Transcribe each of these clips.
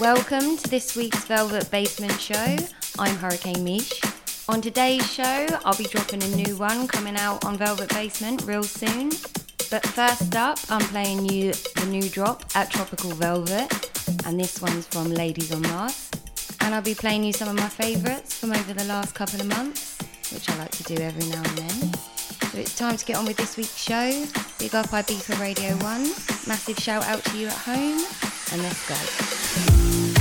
Welcome to this week's Velvet Basement Show. I'm Hurricane Mish. On today's show, I'll be dropping a new one coming out on Velvet Basement real soon. But first up, I'm playing you the new drop at Tropical Velvet, and this one's from Ladies on Mars. And I'll be playing you some of my favourites from over the last couple of months, which I like to do every now and then. So it's time to get on with this week's show. Big up Ibiza Radio 1. Massive shout out to you at home, and let's go. Thank you.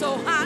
Can't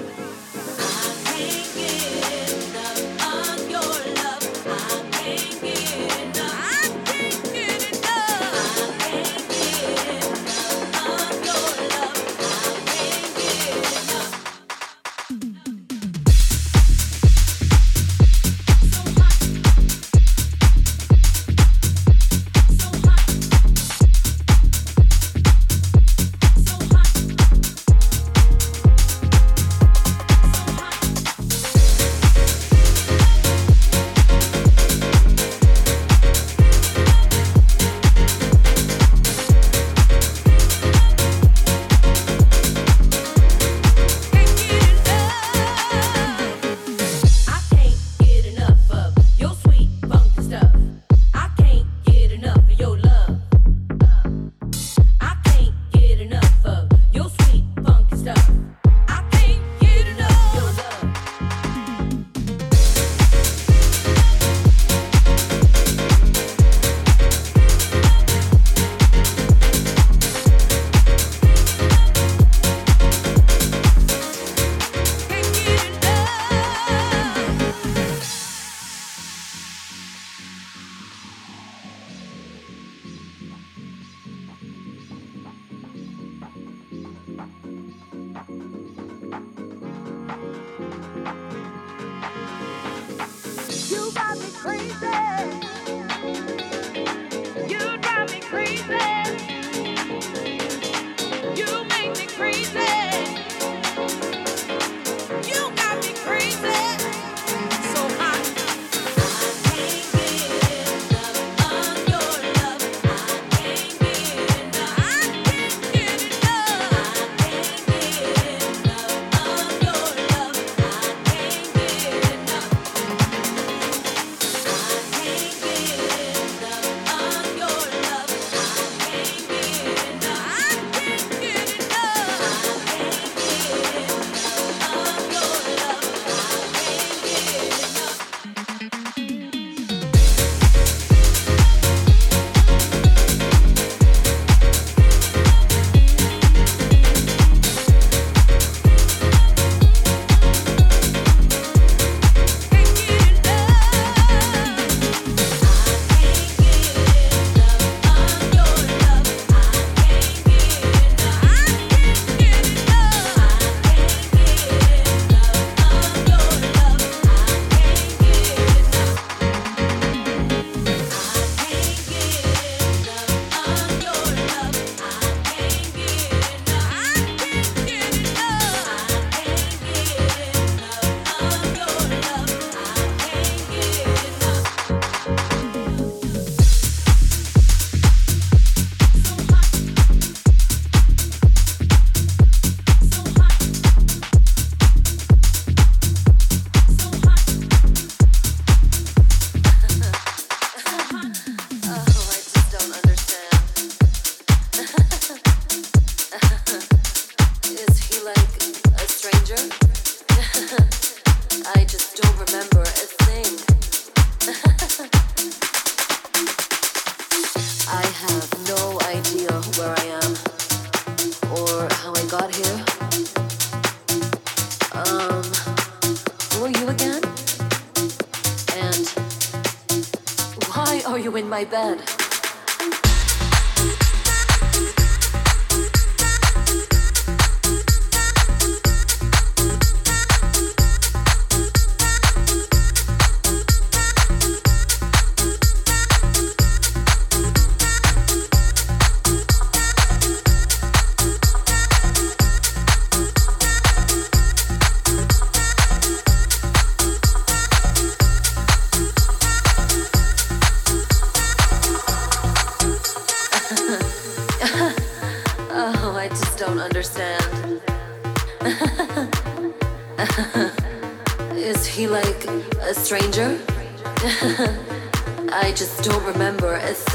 in my bed.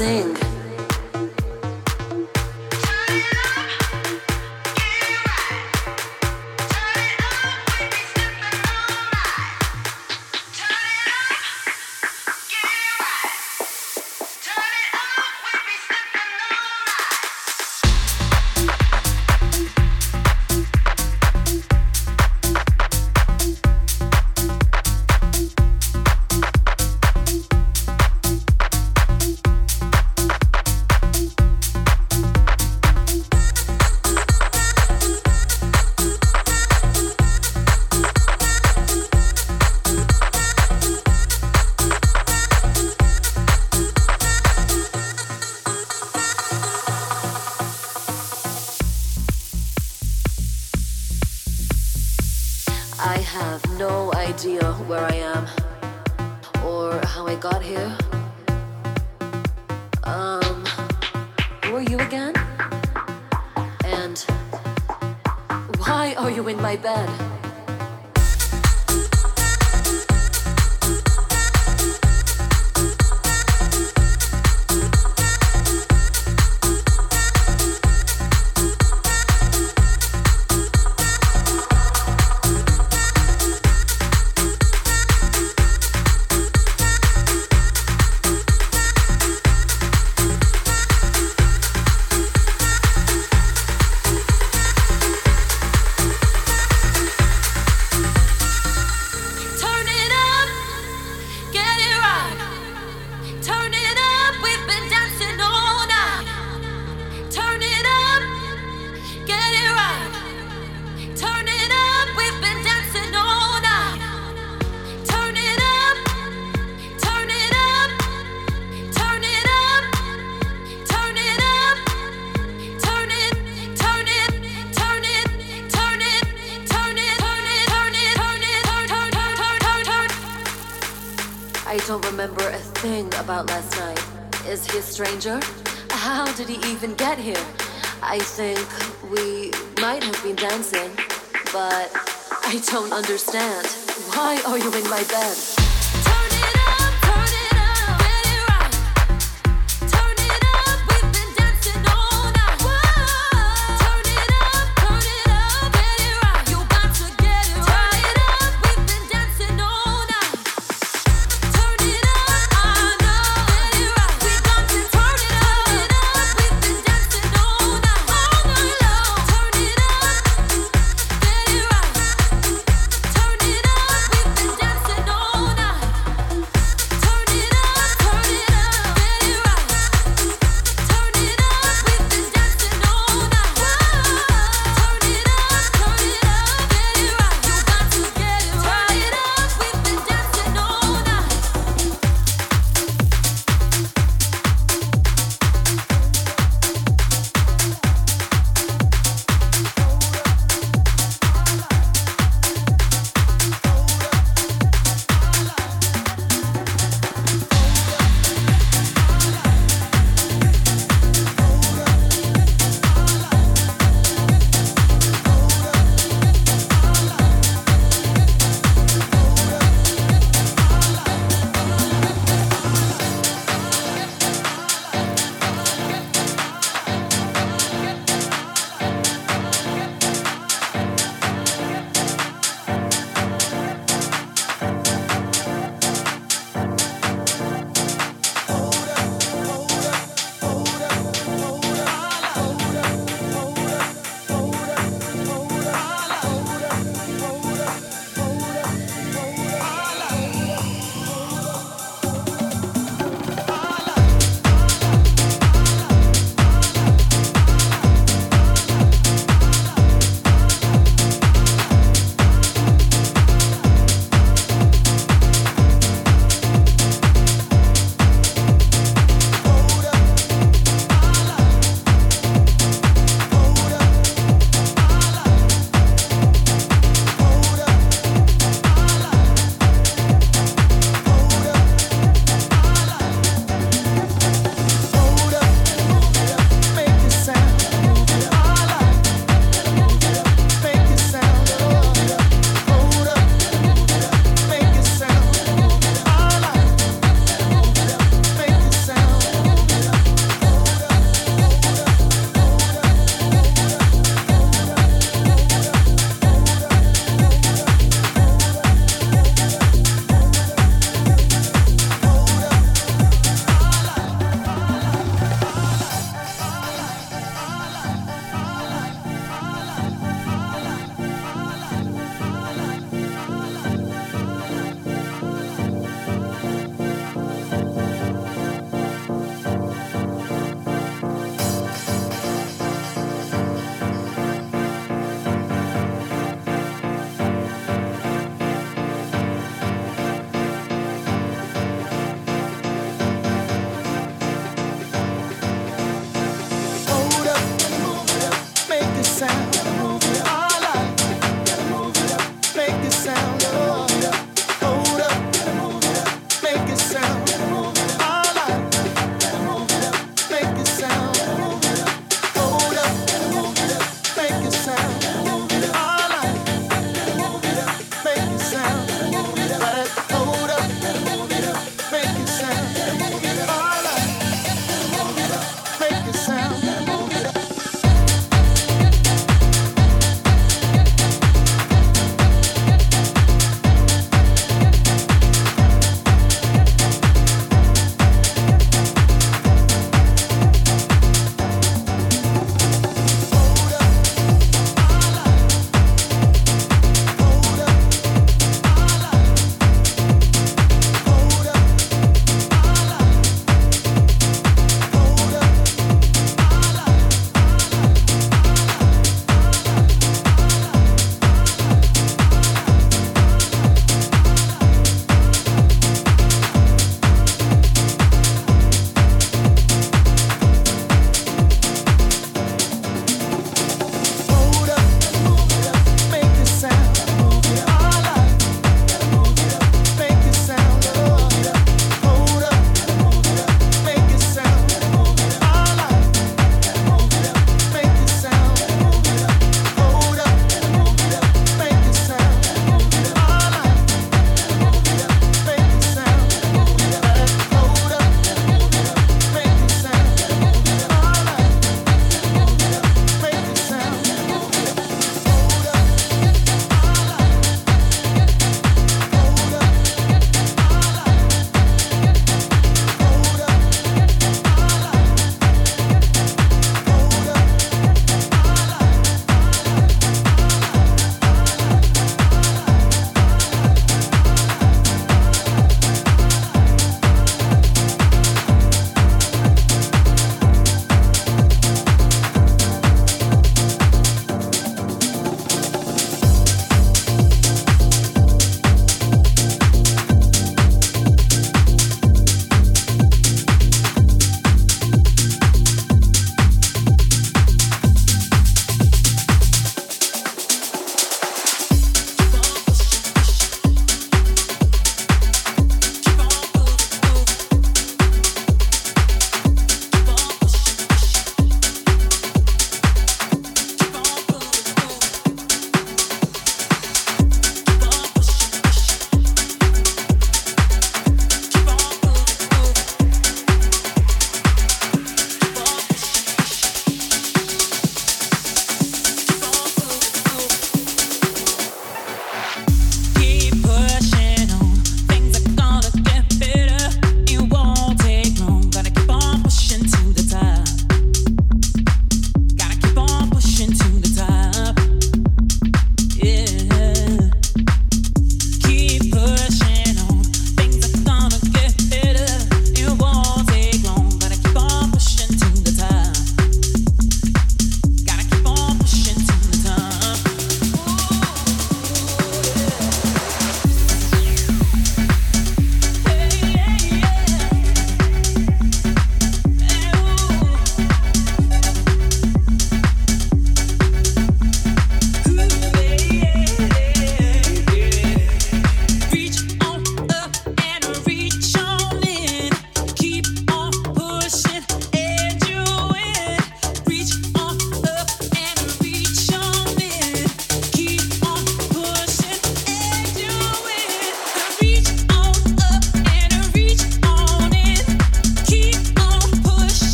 sing. my bed. don't understand. Why are you in my bed?